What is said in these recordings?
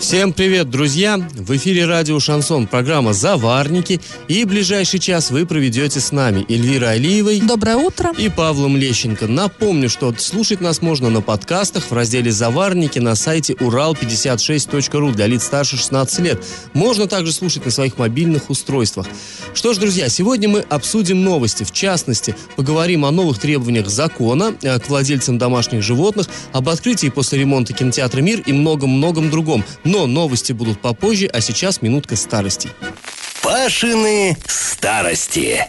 Всем привет, друзья! В эфире радио «Шансон» программа «Заварники» и ближайший час вы проведете с нами Эльвира Алиевой Доброе утро. и Павлом Лещенко. Напомню, что слушать нас можно на подкастах в разделе «Заварники» на сайте урал56.ру для лиц старше 16 лет. Можно также слушать на своих мобильных устройствах. Что ж, друзья, сегодня мы обсудим новости. В частности, поговорим о новых требованиях закона э, к владельцам домашних животных, об открытии после ремонта кинотеатра «Мир» и многом-многом другом. Но новости будут попозже, а сейчас минутка старостей. Пашины старости.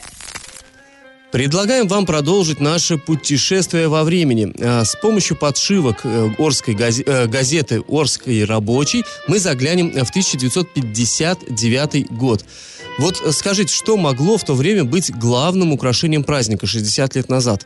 Предлагаем вам продолжить наше путешествие во времени. А, С помощью подшивок э, Орской э, газеты «Орский рабочий» мы заглянем в 1959 год. Вот э, скажите, что могло в то время быть главным украшением праздника 60 лет назад?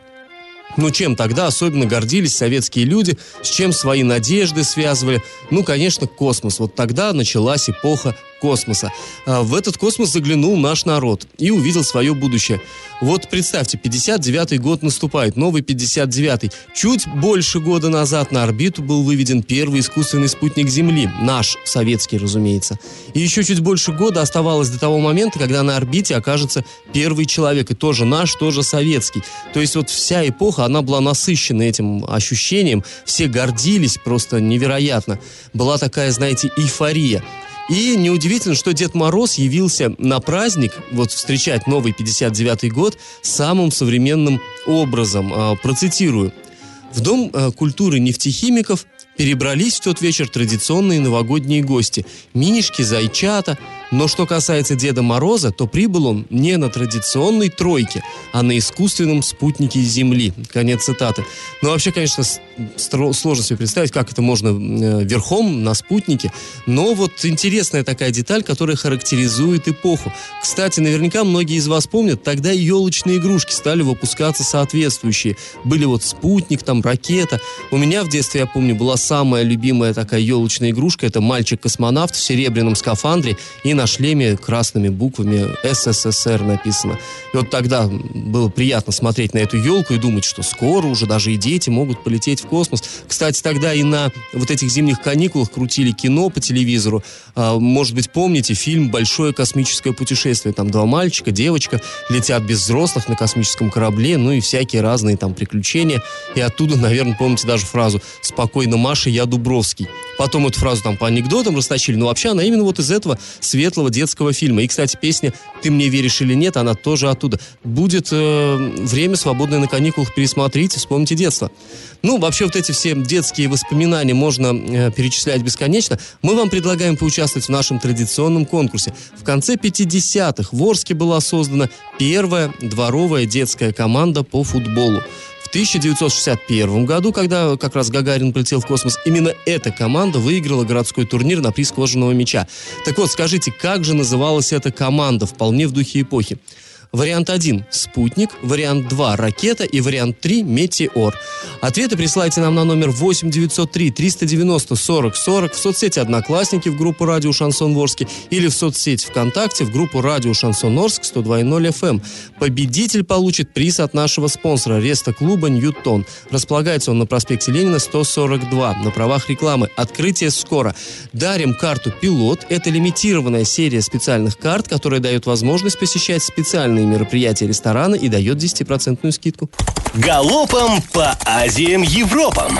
Ну, чем тогда особенно гордились советские люди, с чем свои надежды связывали? Ну, конечно, космос. Вот тогда началась эпоха космоса. А В этот космос заглянул наш народ и увидел свое будущее. Вот представьте, 59-й год наступает, новый 59-й. Чуть больше года назад на орбиту был выведен первый искусственный спутник Земли. Наш, советский, разумеется. И еще чуть больше года оставалось до того момента, когда на орбите окажется первый человек. И тоже наш, тоже советский. То есть вот вся эпоха, она была насыщена этим ощущением. Все гордились просто невероятно. Была такая, знаете, эйфория. И неудивительно, что Дед Мороз явился на праздник, вот встречать новый 59-й год, самым современным образом. А, Процитирую. В Дом э, культуры нефтехимиков перебрались в тот вечер традиционные новогодние гости. Минишки, зайчата. Но что касается Деда Мороза, то прибыл он не на традиционной тройке, а на искусственном спутнике Земли. Конец цитаты. Ну, вообще, конечно, сложно себе представить, как это можно э, верхом на спутнике. Но вот интересная такая деталь, которая характеризует эпоху. Кстати, наверняка многие из вас помнят, тогда елочные игрушки стали выпускаться соответствующие. Были вот спутник, там ракета. У меня в детстве, я помню, была самая любимая такая елочная игрушка. Это мальчик-космонавт в серебряном скафандре и на шлеме красными буквами СССР написано. И вот тогда было приятно смотреть на эту елку и думать, что скоро уже даже и дети могут полететь в космос. Кстати, тогда и на вот этих зимних каникулах крутили кино по телевизору. А, Может быть, помните фильм «Большое космическое путешествие». Там два мальчика, девочка летят без взрослых на космическом корабле, ну и всякие разные там приключения. И оттуда, наверное, помните даже фразу «Спокойно, Маша, я Дубровский». Потом эту фразу там по анекдотам растащили, но вообще она именно вот из этого светлого детского фильма. И, кстати, песня «Ты мне веришь или нет», она тоже оттуда. Будет э, время свободное на каникулах, пересмотрите, вспомните детство. Ну, вообще вот эти все детские воспоминания можно э, перечислять бесконечно. Мы вам предлагаем поучаствовать в нашем традиционном конкурсе. В конце 50-х в Орске была создана первая дворовая детская команда по футболу. В 1961 году, когда как раз Гагарин полетел в космос, именно эта команда выиграла городской турнир на приз кожаного мяча. Так вот, скажите, как же называлась эта команда вполне в духе эпохи? Вариант 1 – спутник, вариант 2 – ракета и вариант 3 – метеор. Ответы присылайте нам на номер 8 903 390 40 40 в соцсети «Одноклассники» в группу «Радио Шансон Орске» или в соцсети ВКонтакте в группу «Радио Шансон Орск» 102.0 FM. эм. Победитель получит приз от нашего спонсора Реста-клуба «Ньютон». Располагается он на проспекте Ленина 142 на правах рекламы. Открытие скоро. Дарим карту «Пилот». Это лимитированная серия специальных карт, которая дает возможность посещать специальные мероприятия ресторана и дает 10% скидку. Галопом по Азиям Европам.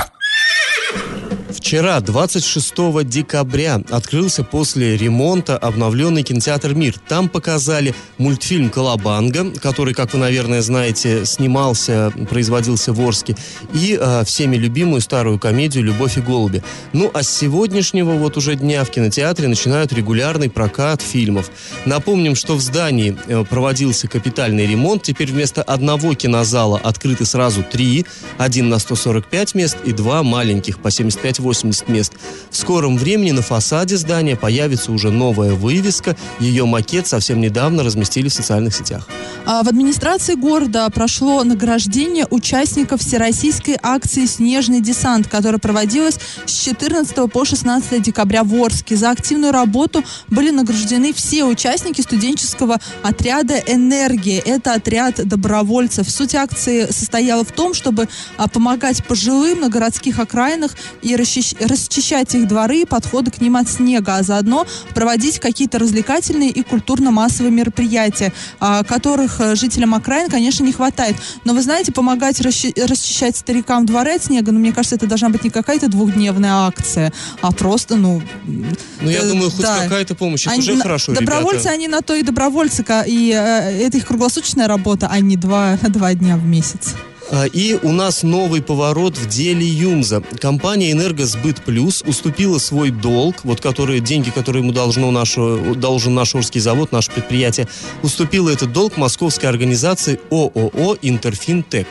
Вчера, 26 декабря, открылся после ремонта обновленный кинотеатр «Мир». Там показали мультфильм «Колобанга», который, как вы, наверное, знаете, снимался, производился в Орске, и э, всеми любимую старую комедию «Любовь и голуби». Ну, а с сегодняшнего вот уже дня в кинотеатре начинают регулярный прокат фильмов. Напомним, что в здании э, проводился капитальный ремонт. Теперь вместо одного кинозала открыты сразу три. Один на 145 мест и два маленьких по 75-80. 80 мест. В скором времени на фасаде здания появится уже новая вывеска. Ее макет совсем недавно разместили в социальных сетях. А в администрации города прошло награждение участников всероссийской акции «Снежный десант», которая проводилась с 14 по 16 декабря в Орске. За активную работу были награждены все участники студенческого отряда «Энергия». Это отряд добровольцев. Суть акции состояла в том, чтобы а, помогать пожилым на городских окраинах и расчищать их дворы и подходы к ним от снега, а заодно проводить какие-то развлекательные и культурно-массовые мероприятия, а, которых э, жителям окраин, конечно, не хватает. Но вы знаете, помогать расчищать старикам дворы от снега, ну, мне кажется, это должна быть не какая-то двухдневная акция, а просто, ну... Ну, я э, думаю, хоть да. какая-то помощь, это они, уже хорошо, Добровольцы, ребята. они на то и добровольцы, и э, это их круглосуточная работа, а не два, два дня в месяц. А, и у нас новый поворот в деле Юмза. Компания «Энергосбыт Плюс» уступила свой долг, вот которые, деньги, которые ему должно нашу, должен наш Орский завод, наше предприятие, уступила этот долг московской организации ООО «Интерфинтек».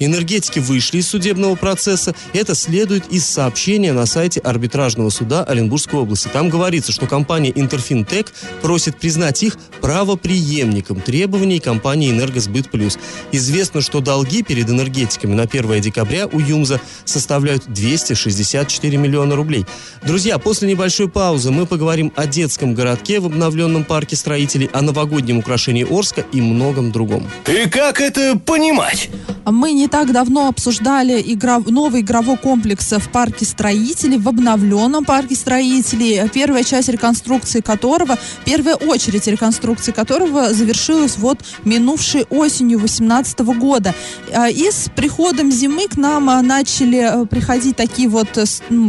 Энергетики вышли из судебного процесса. Это следует из сообщения на сайте арбитражного суда Оренбургской области. Там говорится, что компания Интерфинтек просит признать их правоприемником требований компании Энергосбыт Плюс. Известно, что долги перед энергетиками на 1 декабря у Юмза составляют 264 миллиона рублей. Друзья, после небольшой паузы мы поговорим о детском городке в обновленном парке строителей, о новогоднем украшении Орска и многом другом. И как это понимать? Мы не так давно обсуждали игра, новый игровой комплекс в парке строителей, в обновленном парке строителей, первая часть реконструкции которого, первая очередь реконструкции которого завершилась вот минувшей осенью 2018 года. А, и с приходом зимы к нам а, начали э, приходить такие вот э,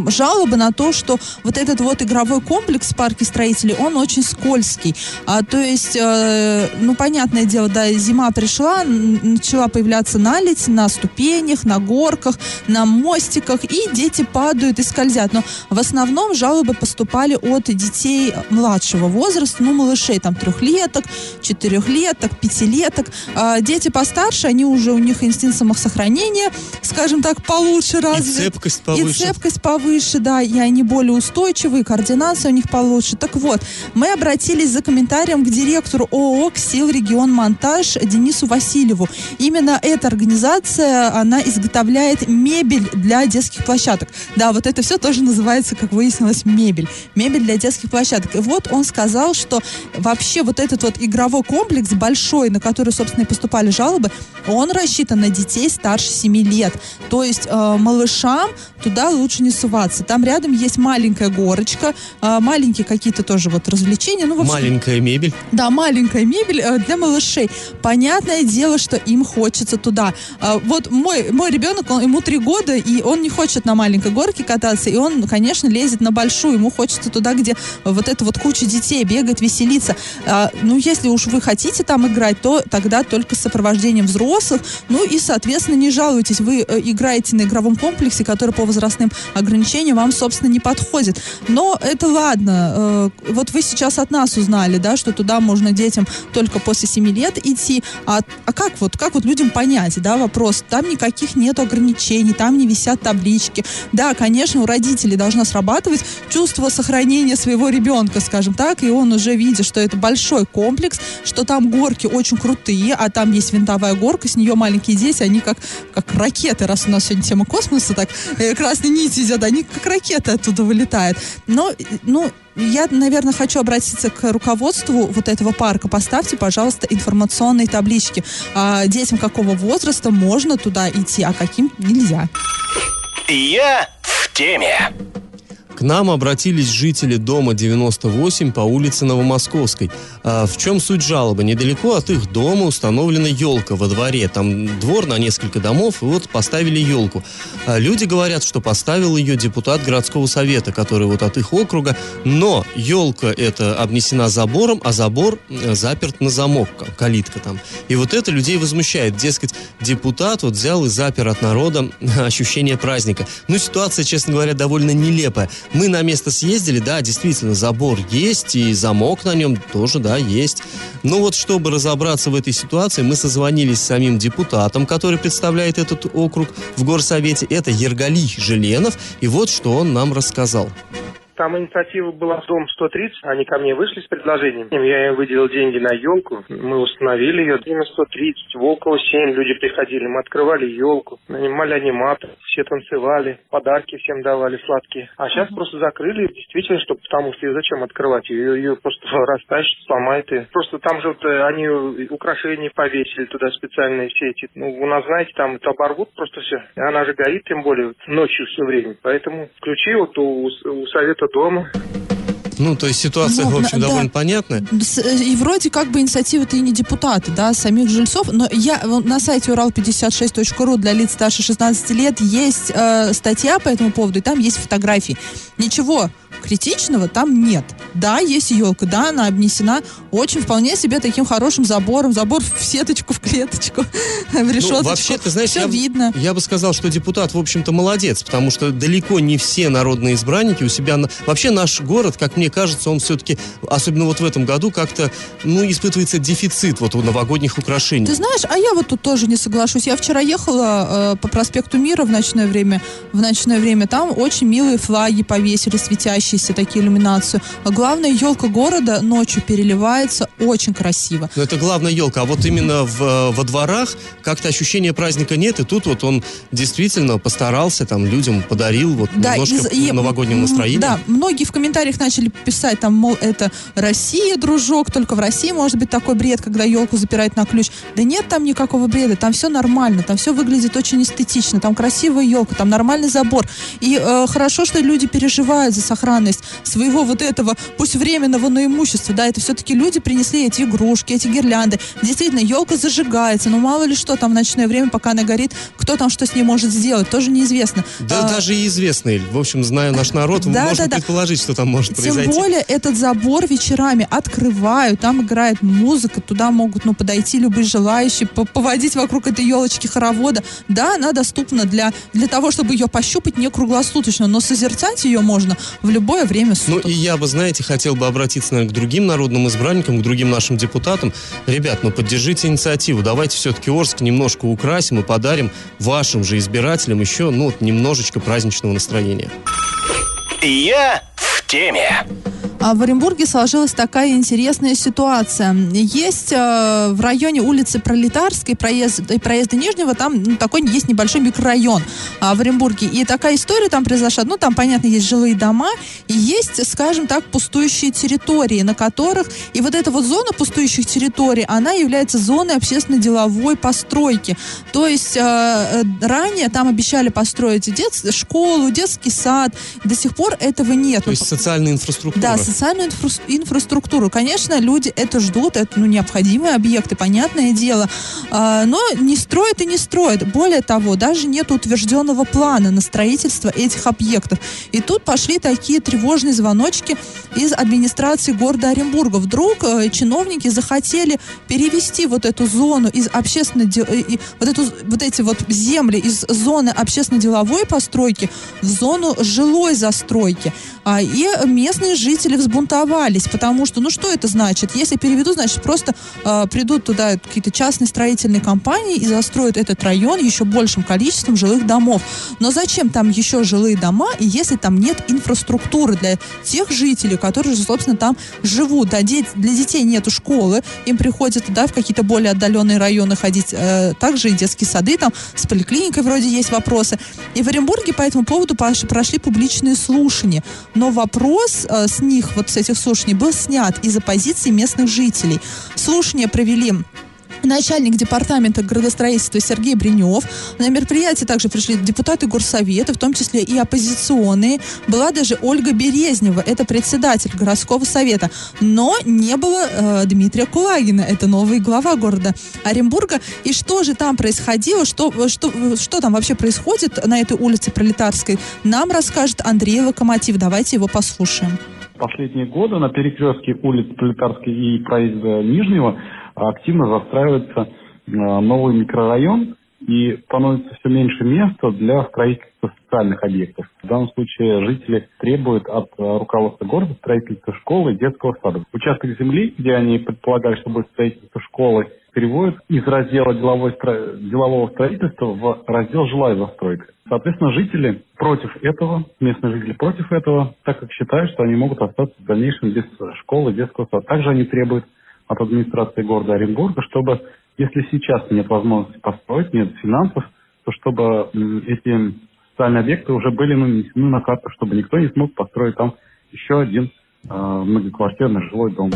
жалобы на то, что вот этот вот игровой комплекс в парке строителей, он очень скользкий. А, то есть, э, ну, понятное дело, да, зима пришла, начала появляться наледь на ступенях, на горках, на мостиках, и дети падают и скользят. Но в основном жалобы поступали от детей младшего возраста, ну, малышей, там, трехлеток, четырехлеток, пятилеток. А дети постарше, они уже, у них инстинкт самосохранения, скажем так, получше развит. И цепкость повыше. И цепкость повыше, да, и они более устойчивые, координация у них получше. Так вот, мы обратились за комментарием к директору ООО «Ксил Регион Монтаж» Денису Васильеву. Именно эта организация она изготовляет мебель для детских площадок. Да, вот это все тоже называется, как выяснилось, мебель. Мебель для детских площадок. И вот он сказал, что вообще вот этот вот игровой комплекс большой, на который, собственно, и поступали жалобы, он рассчитан на детей старше 7 лет. То есть э, малышам туда лучше не суваться. Там рядом есть маленькая горочка, э, маленькие какие-то тоже вот развлечения. Ну, общем, маленькая мебель. Да, маленькая мебель э, для малышей. Понятное дело, что им хочется туда. Э, вот мой, мой ребенок, он, ему три года, и он не хочет на маленькой горке кататься, и он, конечно, лезет на большую. Ему хочется туда, где вот эта вот куча детей бегает, веселится. А, ну, если уж вы хотите там играть, то тогда только с сопровождением взрослых. Ну и, соответственно, не жалуйтесь. Вы э, играете на игровом комплексе, который по возрастным ограничениям вам, собственно, не подходит. Но это ладно. Э, вот вы сейчас от нас узнали, да, что туда можно детям только после 7 лет идти. А, а как вот, как вот людям понять, да, вопрос? Там никаких нет ограничений, там не висят таблички. Да, конечно, у родителей должно срабатывать чувство сохранения своего ребенка, скажем так, и он уже видит, что это большой комплекс, что там горки очень крутые, а там есть винтовая горка, с нее маленькие дети, они как, как ракеты, раз у нас сегодня тема космоса, так э, красной нить идет, они как ракеты оттуда вылетают. Но, ну, я, наверное, хочу обратиться к руководству вот этого парка. Поставьте, пожалуйста, информационные таблички. А, детям какого возраста можно туда идти, а каким нельзя. Я в теме. К нам обратились жители дома 98 по улице Новомосковской. А в чем суть жалобы? Недалеко от их дома установлена елка во дворе. Там двор на несколько домов, и вот поставили елку. А люди говорят, что поставил ее депутат городского совета, который вот от их округа. Но елка эта обнесена забором, а забор э, заперт на замок, калитка там. И вот это людей возмущает. Дескать, депутат вот взял и запер от народа ощущение праздника. Ну, ситуация, честно говоря, довольно нелепая. Мы на место съездили, да, действительно, забор есть, и замок на нем тоже, да, есть. Но вот чтобы разобраться в этой ситуации, мы созвонились с самим депутатом, который представляет этот округ в горсовете. Это Ергали Желенов. И вот что он нам рассказал. Там инициатива была в дом 130, они ко мне вышли с предложением. Я им выделил деньги на елку, мы установили ее. Именно 130, Волкова 7 люди приходили, мы открывали елку, нанимали аниматоров, все танцевали, подарки всем давали сладкие. А сейчас просто закрыли, действительно, что потому что ее зачем открывать? Ее, ее просто растащат, сломают ее. Просто там же вот э, они украшения повесили туда специальные все эти. Ну, у нас, знаете, там это оборвут просто все. И она же горит, тем более ночью все время. Поэтому ключи вот у, у совета дома. Ну, то есть ситуация, Ну, в общем, да. довольно понятная. С- И вроде как бы инициатива-то и не депутаты, да, самих жильцов, но я вот на сайте урал56.ру для лиц старше 16 лет есть э, статья по этому поводу, и там есть фотографии. Ничего критичного там нет. Да, есть елка, да, она обнесена очень вполне себе таким хорошим забором, забор в сеточку, в клеточку, в решеточку. Ну, вообще, ты знаешь, Все я, видно. я бы сказал, что депутат, в общем-то, молодец, потому что далеко не все народные избранники у себя... на- Вообще наш город, как мне кажется, он все-таки, особенно вот в этом году, как-то, ну, испытывается дефицит вот у новогодних украшений. Ты знаешь, а я вот тут тоже не соглашусь. Я вчера ехала э, по проспекту Мира в ночное время. В ночное время там очень милые флаги повесили, светящиеся такие иллюминацию. А главное, елка города ночью переливается очень красиво. Но это главная елка, а вот именно в, э, во дворах как-то ощущения праздника нет, и тут вот он действительно постарался, там, людям подарил вот немножко из- новогоднего настроения. Да, многие в комментариях начали писать, там, мол, это Россия, дружок, только в России может быть такой бред, когда елку запирать на ключ. Да нет там никакого бреда, там все нормально, там все выглядит очень эстетично, там красивая елка, там нормальный забор. И э, хорошо, что люди переживают за сохранность своего вот этого, пусть временного, но имущества, да, это все-таки люди принесли эти игрушки, эти гирлянды. Действительно, елка зажигается, но мало ли что там в ночное время, пока она горит, кто там что с ней может сделать, тоже неизвестно. Да, А, даже и известный, в общем, зная наш народ, Да, можно да, да. предположить, что там может Тем произойти. более этот забор вечерами открывают, там играет музыка, туда могут ну, подойти любые желающие, по- поводить вокруг этой елочки хоровода. Да, она доступна для, для того, чтобы ее пощупать не круглосуточно, но созерцать ее можно в любое время Ну суток. и я бы, знаете, хотел бы обратиться, наверное, к другим народным избранникам, к другим нашим депутатам. Ребят, ну поддержите инициативу. Давайте все-таки Орск немножко украсим и подарим вашим же избирателям еще, ну, вот немножечко праздничного настроения. Я в теме. А в Оренбурге сложилась такая интересная ситуация. Есть э, в районе улицы Пролетарской проезд, и проезда Нижнего, там ну, такой есть небольшой микрорайон а, в Оренбурге. И такая история там произошла. Ну, там, понятно, есть жилые дома, и есть, скажем так, пустующие территории, на которых... И вот эта вот зона пустующих территорий, она является зоной общественно-деловой постройки. То есть э, э, ранее там обещали построить дет- школу, детский сад. До сих пор этого нет. То есть социальная инфраструктура. Да, социальную инфрас- инфраструктуру. Конечно, люди это ждут, это ну, необходимые объекты, понятное дело. А, но не строят и не строят. Более того, даже нет утвержденного плана на строительство этих объектов. И тут пошли такие тревожные звоночки из администрации города Оренбурга. Вдруг э, чиновники захотели перевести вот эту зону из общественно и вот эту вот эти вот земли из зоны общественно-деловой постройки в зону жилой застройки. А, и местные жители взбунтовались, потому что, ну что это значит? Если переведу, значит просто а, придут туда какие-то частные строительные компании и застроят этот район еще большим количеством жилых домов. Но зачем там еще жилые дома, если там нет инфраструктуры для тех жителей, которые же, собственно, там живут? Да, для детей нету школы, им приходится да, в какие-то более отдаленные районы ходить. Э, также и детские сады, там с поликлиникой вроде есть вопросы. И в Оренбурге по этому поводу прошли публичные слушания. Но вопрос э, с них, вот с этих слушаний, был снят из-за позиции местных жителей. Слушания провели начальник департамента градостроительства Сергей Бринев. На мероприятие также пришли депутаты горсовета, в том числе и оппозиционные. Была даже Ольга Березнева, это председатель городского совета. Но не было э, Дмитрия Кулагина, это новый глава города Оренбурга. И что же там происходило, что, что, что там вообще происходит на этой улице Пролетарской, нам расскажет Андрей Локомотив. Давайте его послушаем. Последние годы на перекрестке улиц Пролетарской и проезда Нижнего активно застраивается э, новый микрорайон и становится все меньше места для строительства социальных объектов. В данном случае жители требуют от э, руководства города строительства школы и детского сада. Участок земли, где они предполагали, что будет строительство школы, переводят из раздела деловой, делового строительства в раздел жилая застройка. Соответственно, жители против этого, местные жители против этого, так как считают, что они могут остаться в дальнейшем без школы, детского сада. Также они требуют от администрации города Оренбурга, чтобы, если сейчас нет возможности построить, нет финансов, то чтобы эти социальные объекты уже были нанесены на карту, чтобы никто не смог построить там еще один э, многоквартирный жилой дом.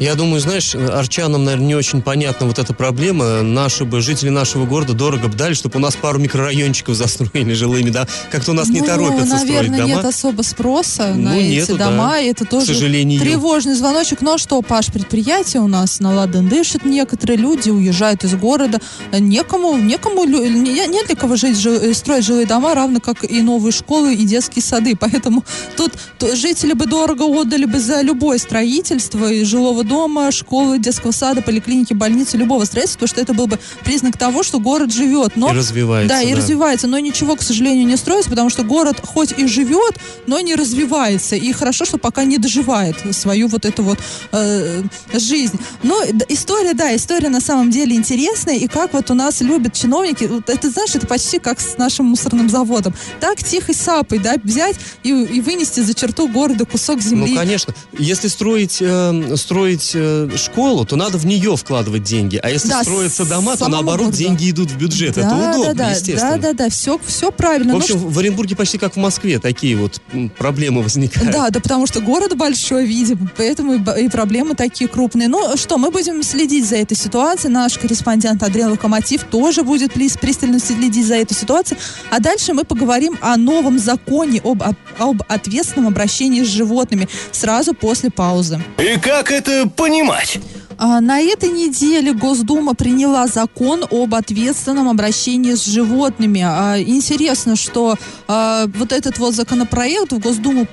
Я думаю, знаешь, арчанам, наверное, не очень понятна вот эта проблема. Наши бы, жители нашего города дорого бы дали, чтобы у нас пару микрорайончиков застроили жилыми, да? Как-то у нас ну, не торопятся наверное, строить дома. нет особо спроса Ну, на эти нету, дома. да. и Это тоже сожалению. тревожный звоночек. Но что, Паш, предприятие у нас на ладан дышит. Некоторые люди уезжают из города. Некому, некому, лю- не- нет для кого жить, жи- э, строить жилые дома, равно как и новые школы и детские сады. Поэтому тут жители бы дорого отдали бы за любое строительство и жилого дома, школы, детского сада, поликлиники, больницы, любого строительства, потому что это был бы признак того, что город живет. Но И развивается, Да, и да. развивается, но ничего, к сожалению, не строится, потому что город хоть и живет, но не развивается. И хорошо, что пока не доживает свою вот эту вот э, жизнь. Но д- история, да, история на самом деле интересная. И как вот у нас любят чиновники, вот это, знаешь, это почти как с нашим мусорным заводом. Так тихой сапой, да, взять и, и вынести за черту города кусок земли. Ну, конечно. Если строить, э, строить э, школу, то надо в нее вкладывать деньги. А если Да, строятся дома, то наоборот городу. деньги идут в бюджет. Это да, удобно, да, да, естественно. да, да, да, все, все правильно. В Ну, общем, в Оренбурге почти как в Москве такие вот проблемы возникают. Да, да, потому что город большой, видим, поэтому и, проблемы такие крупные. Ну что, мы будем следить за этой ситуацией. Наш корреспондент Андрей Локомотив тоже будет пристально следить за этой ситуацией. А дальше мы поговорим о новом законе об, об, об ответственном обращении с животными сразу после паузы. И как это понимать? А, На этой неделе Госдума приняла закон об ответственном обращении с животными. А, Интересно, что а, вот этот вот законопроект в Госдуму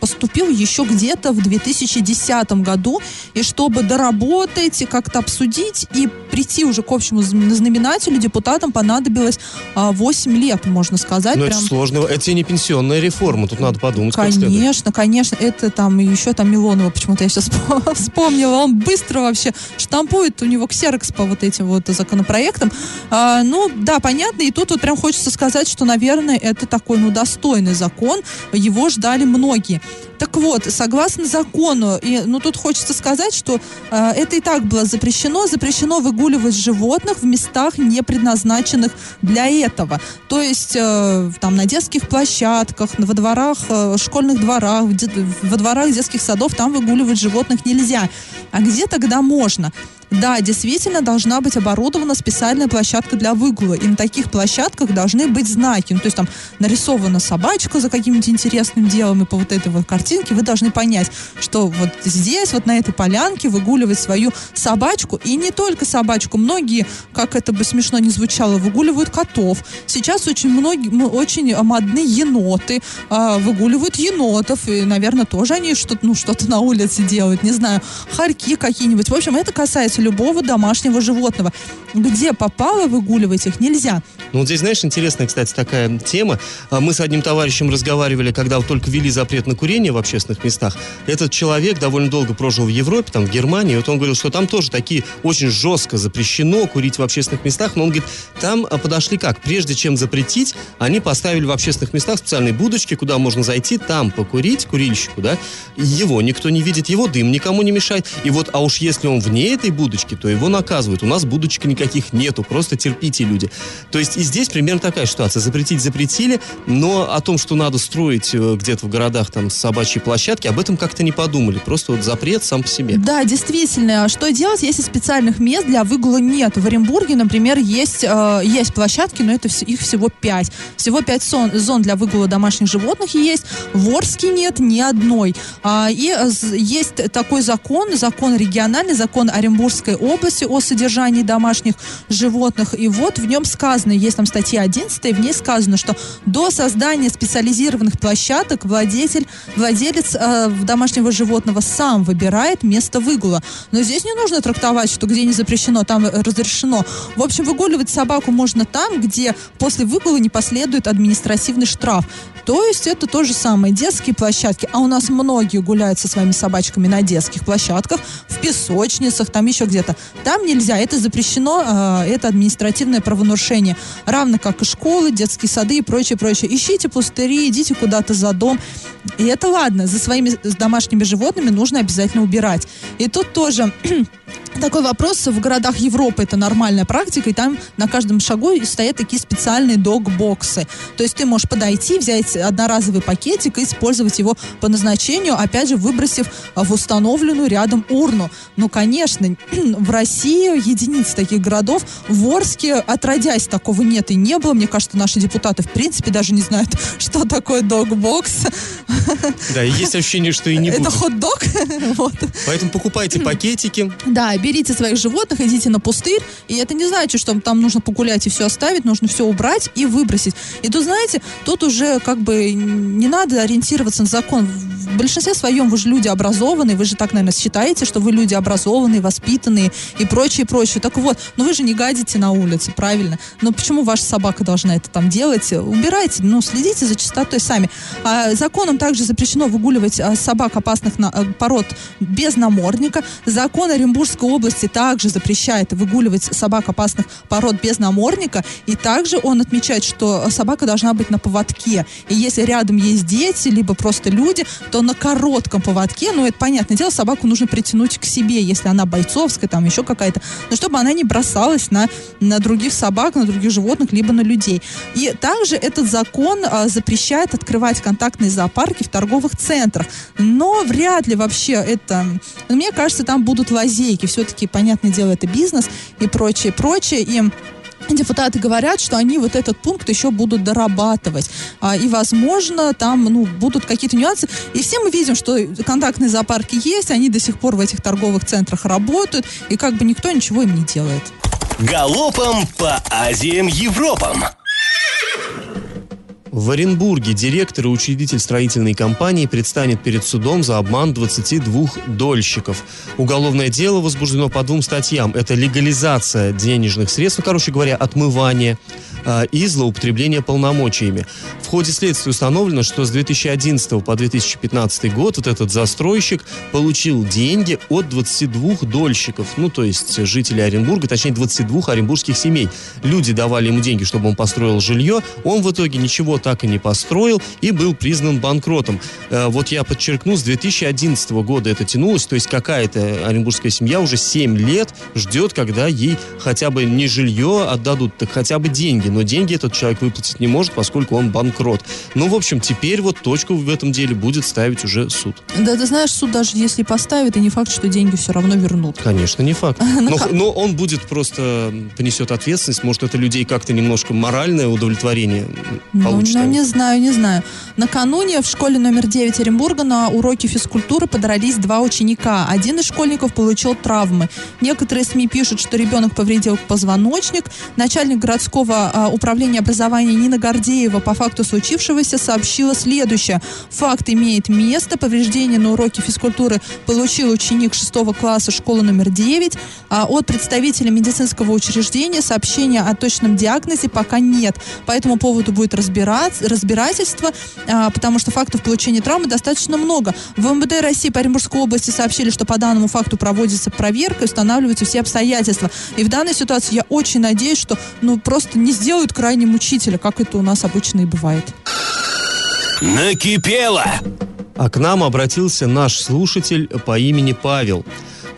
поступил еще где-то в 2010 году, и чтобы доработать, и как-то обсудить и прийти уже к общему зн- знаменателю, депутатам понадобилось а, 8 лет, можно сказать. Но это Прям- сложно. Это тебе не пенсионная реформа. Тут надо подумать. Конечно, конечно, это там еще там Милонова, почему-то я сейчас вспомнила. Он быстро вообще штампует, у него ксерокс по вот этим вот законопроектам. А, ну, да, понятно, и тут вот прям хочется сказать, что, наверное, это такой, ну, достойный закон, его ждали многие. Так вот, согласно закону, и, ну тут хочется сказать, что э, это и так было запрещено. Запрещено выгуливать животных в местах, не предназначенных для этого. То есть э, там на детских площадках, во дворах, э, школьных дворах, во дворах детских садов там выгуливать животных нельзя. А где тогда можно? Да, действительно должна быть оборудована специальная площадка для выгула. И на таких площадках должны быть знаки. Ну, то есть там нарисована собачка за каким-нибудь интересным делом, и по вот этой вот картинке вы должны понять, что вот здесь, вот на этой полянке выгуливать свою собачку. И не только собачку. Многие, как это бы смешно не звучало, выгуливают котов. Сейчас очень многие, очень модны еноты, а, выгуливают енотов. И, наверное, тоже они что-то, ну, что-то на улице делают, не знаю, хорьки какие-нибудь. В общем, это касается любого домашнего животного. Где попало, выгуливать их нельзя. Ну, вот здесь, знаешь, интересная, кстати, такая тема. А, Мы с одним товарищем разговаривали, когда только ввели запрет на курение в общественных местах. Этот человек довольно долго прожил в Европе, там, в Германии. Вот он говорил, что там тоже такие очень жестко запрещено курить в общественных местах. Но он говорит, там а, подошли как? Прежде чем запретить, они поставили в общественных местах специальные будочки, куда можно зайти, там покурить, курильщику, да. Его никто не видит, его дым никому не мешает. И вот, а уж если он вне этой будочки, то его наказывают. У нас будочек никаких нету, просто терпите, люди. То есть и здесь примерно такая ситуация. Запретить запретили, но о том, что надо строить э, где-то в городах там собачьи площадки, об этом как-то не подумали. Просто вот запрет сам по себе. Да, действительно. Что делать, если специальных мест для выгула нет? В Оренбурге, например, есть, э, есть площадки, но это вс- их всего пять. Всего пять сон- зон для выгула домашних животных есть. В Орске нет ни одной. А, и э, есть такой закон, закон региональный, закон Оренбургской Оренбургской области о содержании домашних животных. И вот в нем сказано, есть там статья 11, и в ней сказано, что до создания специализированных площадок владетель, владелец э, домашнего животного сам выбирает место выгула. Но здесь не нужно трактовать, что где не запрещено, там разрешено. В общем, выгуливать собаку можно там, где после выгула не последует административный штраф. То есть это то же самое, детские площадки. А у нас многие гуляют со своими собачками на детских площадках, в песочницах, там еще где-то. Там нельзя, это запрещено, э, это административное правонарушение. Равно как и школы, детские сады и прочее, прочее. Ищите пустыри, идите куда-то за дом. И это ладно, за своими домашними животными нужно обязательно убирать. И тут тоже такой вопрос. В городах Европы это нормальная практика, и там на каждом шагу стоят такие специальные дог-боксы. То есть ты можешь подойти, взять одноразовый пакетик и использовать его по назначению, опять же, выбросив в установленную рядом урну. Ну, конечно, в России единицы таких городов. В Орске, отродясь, такого нет и не было. Мне кажется, наши депутаты, в принципе, даже не знают, что такое дог-бокс. Да, и есть ощущение, что и не будет. Это хот-дог. вот. Поэтому покупайте пакетики. Да, берите своих животных, идите на пустырь, и это не значит, что там нужно погулять и все оставить, нужно все убрать и выбросить. И тут, знаете, тут уже как бы не надо ориентироваться на закон. В большинстве своем вы же люди образованные, вы же так, наверное, считаете, что вы люди образованные, воспитанные и прочее, прочее. Так вот, но вы же не гадите на улице, правильно? Но почему ваша собака должна это там делать? Убирайте, ну, следите за чистотой сами. А законом также запрещено выгуливать а, собак опасных на, а, пород без намордника. Закон Оренбургской области также запрещает выгуливать собак опасных пород без намордника. И также он отмечает, что собака должна быть на поводке. И если рядом есть дети, либо просто люди, то на коротком поводке, ну, это понятное дело, собаку нужно притянуть к себе, если она бойцовская, там еще какая-то, но чтобы она не бросалась на, на других собак, на других животных, либо на людей. И также этот закон а, запрещает открывать контактные зоопарки в торговых центрах. Но вряд ли вообще это... Ну, мне кажется, там будут лазейки. Все-таки, понятное дело, это бизнес и прочее, прочее. И Депутаты говорят, что они вот этот пункт еще будут дорабатывать. А, и, возможно, там ну, будут какие-то нюансы. И все мы видим, что контактные зоопарки есть, они до сих пор в этих торговых центрах работают, и как бы никто ничего им не делает. Галопом по Азиям Европам! В Оренбурге директор и учредитель строительной компании предстанет перед судом за обман 22 дольщиков. Уголовное дело возбуждено по двум статьям. Это легализация денежных средств, короче говоря, отмывание э, и злоупотребление полномочиями. В ходе следствия установлено, что с 2011 по 2015 год вот этот застройщик получил деньги от 22 дольщиков, ну, то есть жителей Оренбурга, точнее, 22 оренбургских семей. Люди давали ему деньги, чтобы он построил жилье, он в итоге ничего так и не построил и был признан банкротом. Э, вот я подчеркну, с 2011 года это тянулось, то есть какая-то оренбургская семья уже 7 лет ждет, когда ей хотя бы не жилье отдадут, так хотя бы деньги. Но деньги этот человек выплатить не может, поскольку он банкрот. Ну, в общем, теперь вот точку в этом деле будет ставить уже суд. Да, ты знаешь, суд даже если поставит, и не факт, что деньги все равно вернут. Конечно, не факт. Но, но он будет просто понесет ответственность, может, это людей как-то немножко моральное удовлетворение получит. Ну, не знаю, не знаю. Накануне в школе номер 9 Оренбурга на уроке физкультуры подрались два ученика. Один из школьников получил травмы. Некоторые СМИ пишут, что ребенок повредил позвоночник. Начальник городского а, управления образования Нина Гордеева по факту случившегося сообщила следующее. Факт имеет место. Повреждение на уроке физкультуры получил ученик 6 класса школы номер 9. А от представителя медицинского учреждения сообщения о точном диагнозе пока нет. По этому поводу будет разбираться, разбирательство, а, потому что фактов получения травмы достаточно много. В МВД России по Оренбургской области сообщили, что по данному факту проводится проверка и устанавливаются все обстоятельства. И в данной ситуации я очень надеюсь, что ну просто не сделают крайне мучителя, как это у нас обычно и бывает. Накипело! А к нам обратился наш слушатель по имени Павел.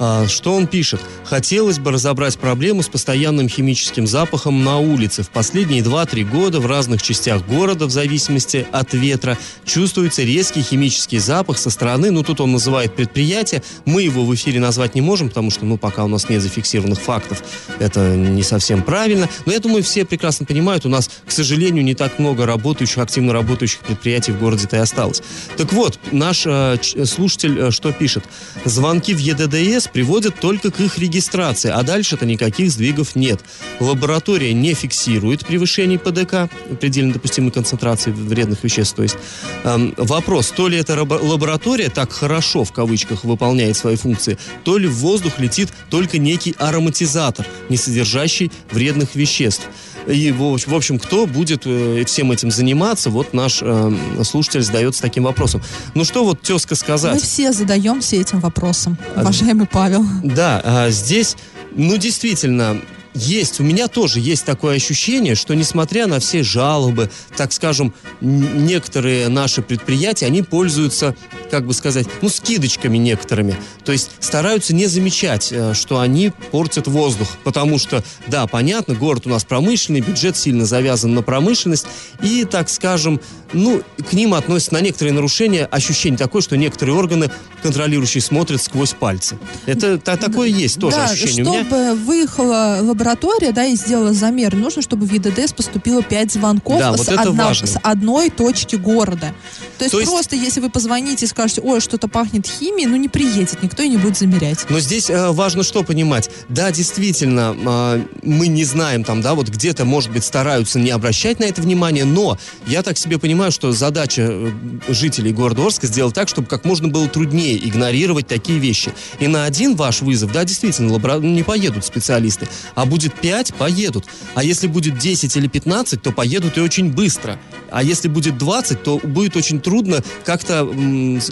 А, Что он пишет? Хотелось бы разобрать проблему с постоянным химическим запахом на улице. В последние 2-3 года в разных частях города, в зависимости от ветра, чувствуется резкий химический запах со стороны, ну тут он называет предприятие, мы его в эфире назвать не можем, потому что, ну, пока у нас нет зафиксированных фактов, это не совсем правильно. Но я думаю, все прекрасно понимают, у нас, к сожалению, не так много работающих, активно работающих предприятий в городе-то и осталось. Так вот, наш э, слушатель э, что пишет? Звонки в ЕДДС приводят только к их регистрации, а дальше-то никаких сдвигов нет. Лаборатория не фиксирует превышений ПДК, предельно допустимой концентрации вредных веществ. То есть эм, вопрос, то ли эта лаборатория так хорошо, в кавычках, выполняет свои функции, то ли в воздух летит только некий ароматизатор, не содержащий вредных веществ. И, в общем, кто будет э, всем этим заниматься, вот наш э, слушатель задается таким вопросом. Ну что вот, тезка, сказать? Мы все задаемся этим вопросом, а, уважаемый Павел. Да, а здесь, ну, действительно, есть, у меня тоже есть такое ощущение, что несмотря на все жалобы, так скажем, некоторые наши предприятия, они пользуются, как бы сказать, ну, скидочками некоторыми. То есть стараются не замечать, э, что они портят воздух. Потому что, да, понятно, город у нас промышленный, бюджет сильно завязан на промышленность. И, так скажем, ну, к ним относятся на некоторые нарушения ощущение такое, что некоторые органы контролирующие смотрят сквозь пальцы. Это та, такое есть тоже да, ощущение. Чтобы у меня... выехала лаборатория, да, и сделала замер, нужно, чтобы в ЕДДС поступило 5 звонков да, с, вот одна, с одной точки города. То есть, То есть просто, если вы позвоните и скажете, ой, что-то пахнет химией, ну не приедет, никто и не будет замерять. Но здесь э, важно что понимать. Да, действительно, э, мы не знаем там, да, вот где-то, может быть, стараются не обращать на это внимание, но я так себе понимаю, что задача э, жителей города Орска сделать так, чтобы как можно было труднее игнорировать такие вещи. И на один ваш вызов, да, действительно, лабора... не поедут специалисты, а будет 5, поедут. А если будет 10 или 15, то поедут и очень быстро. А если будет 20, то будет очень трудно как-то,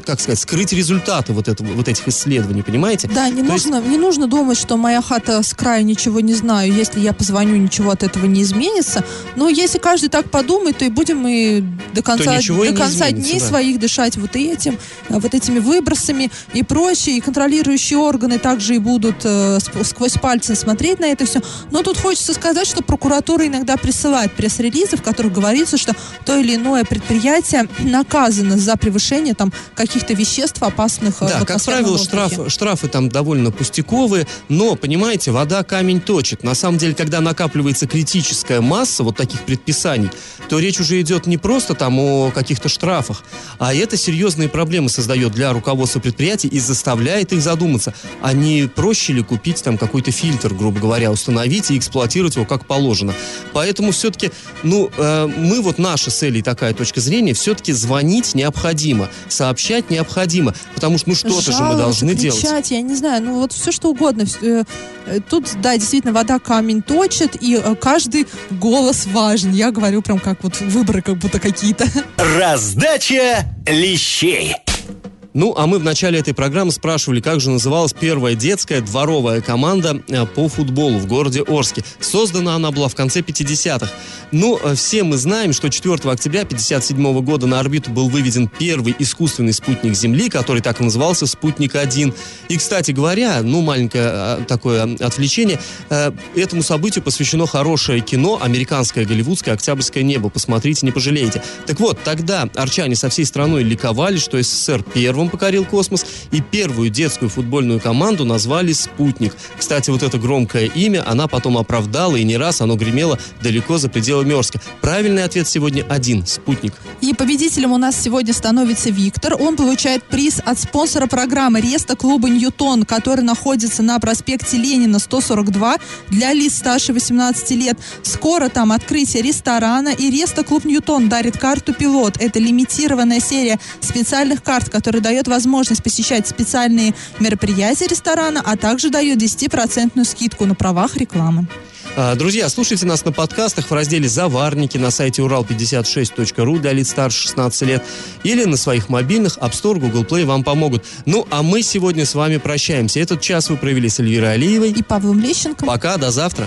как сказать, скрыть результаты вот, этого, вот этих исследований, понимаете? Да, не То нужно, есть... не нужно думать, что моя хата с краю ничего не знаю, если я позвоню, ничего от этого не изменится. Но если каждый так подумает, то и будем мы до конца, до конца дней да. своих дышать вот этим, вот этими выбросами и прочее. И контролирующие органы также и будут э, сквозь пальцы смотреть на это все. Но тут хочется сказать, что прокуратура иногда присылает пресс-релизы, в которых говорится, что то или иное предприятие наказано за превышение там каких-то веществ опасных э, Да, как правило, штраф, штрафы там довольно пустяковые, но, понимаете, вода камень точит. На самом деле, когда накапливается критическая масса вот таких предписаний, то речь уже идет не просто там о каких-то штрафах, а это серьезные проблемы создает для руководства предприятий и заставляет их задуматься, а не проще ли купить там какой-то фильтр, грубо говоря, установить и эксплуатировать его как положено. Поэтому все-таки, ну, э, мы вот наша с Элей такая точка зрения, все-таки звонить необходимо, сообщать необходимо, потому что ну что-то же мы должны кричать, делать. я не знаю, ну вот все что угодно. Э, э, тут, да, действительно, вода камень точит, и э, каждый голос важен. Я говорю прям как вот выборы как будто какие-то. Раздача лещей. Ну, а мы в начале этой программы спрашивали, как же называлась первая детская дворовая команда э, по футболу в городе Орске. Создана она была в конце 50-х. Ну, э, все мы знаем, что 4 октября 57 года на орбиту был выведен первый искусственный спутник Земли, который так и назывался «Спутник-1». И, кстати говоря, ну, маленькое а, такое отвлечение, э, этому событию посвящено хорошее кино, американское, голливудское, «Октябрьское небо». Посмотрите, не пожалеете. Так вот, тогда арчане со всей страной ликовали, что СССР первым первым покорил космос, и первую детскую футбольную команду назвали «Спутник». Кстати, вот это громкое имя она потом оправдала, и не раз оно гремело далеко за пределами Орска. Правильный ответ сегодня один – «Спутник». И победителем у нас сегодня становится Виктор. Он получает приз от спонсора программы Реста клуба «Ньютон», который находится на проспекте Ленина, 142, для лиц старше 18 лет. Скоро там открытие ресторана, и Реста клуб «Ньютон» дарит карту «Пилот». Это лимитированная серия специальных карт, которые дает возможность посещать специальные мероприятия ресторана, а также дает 10% скидку на правах рекламы. А, друзья, слушайте нас на подкастах в разделе «Заварники» на сайте урал56.ру для лиц старше 16 лет или на своих мобильных App Store, Google Play вам помогут. Ну, а мы сегодня с вами прощаемся. Этот час вы провели с Эльвирой Алиевой и Павлом Лещенко. Пока, до завтра.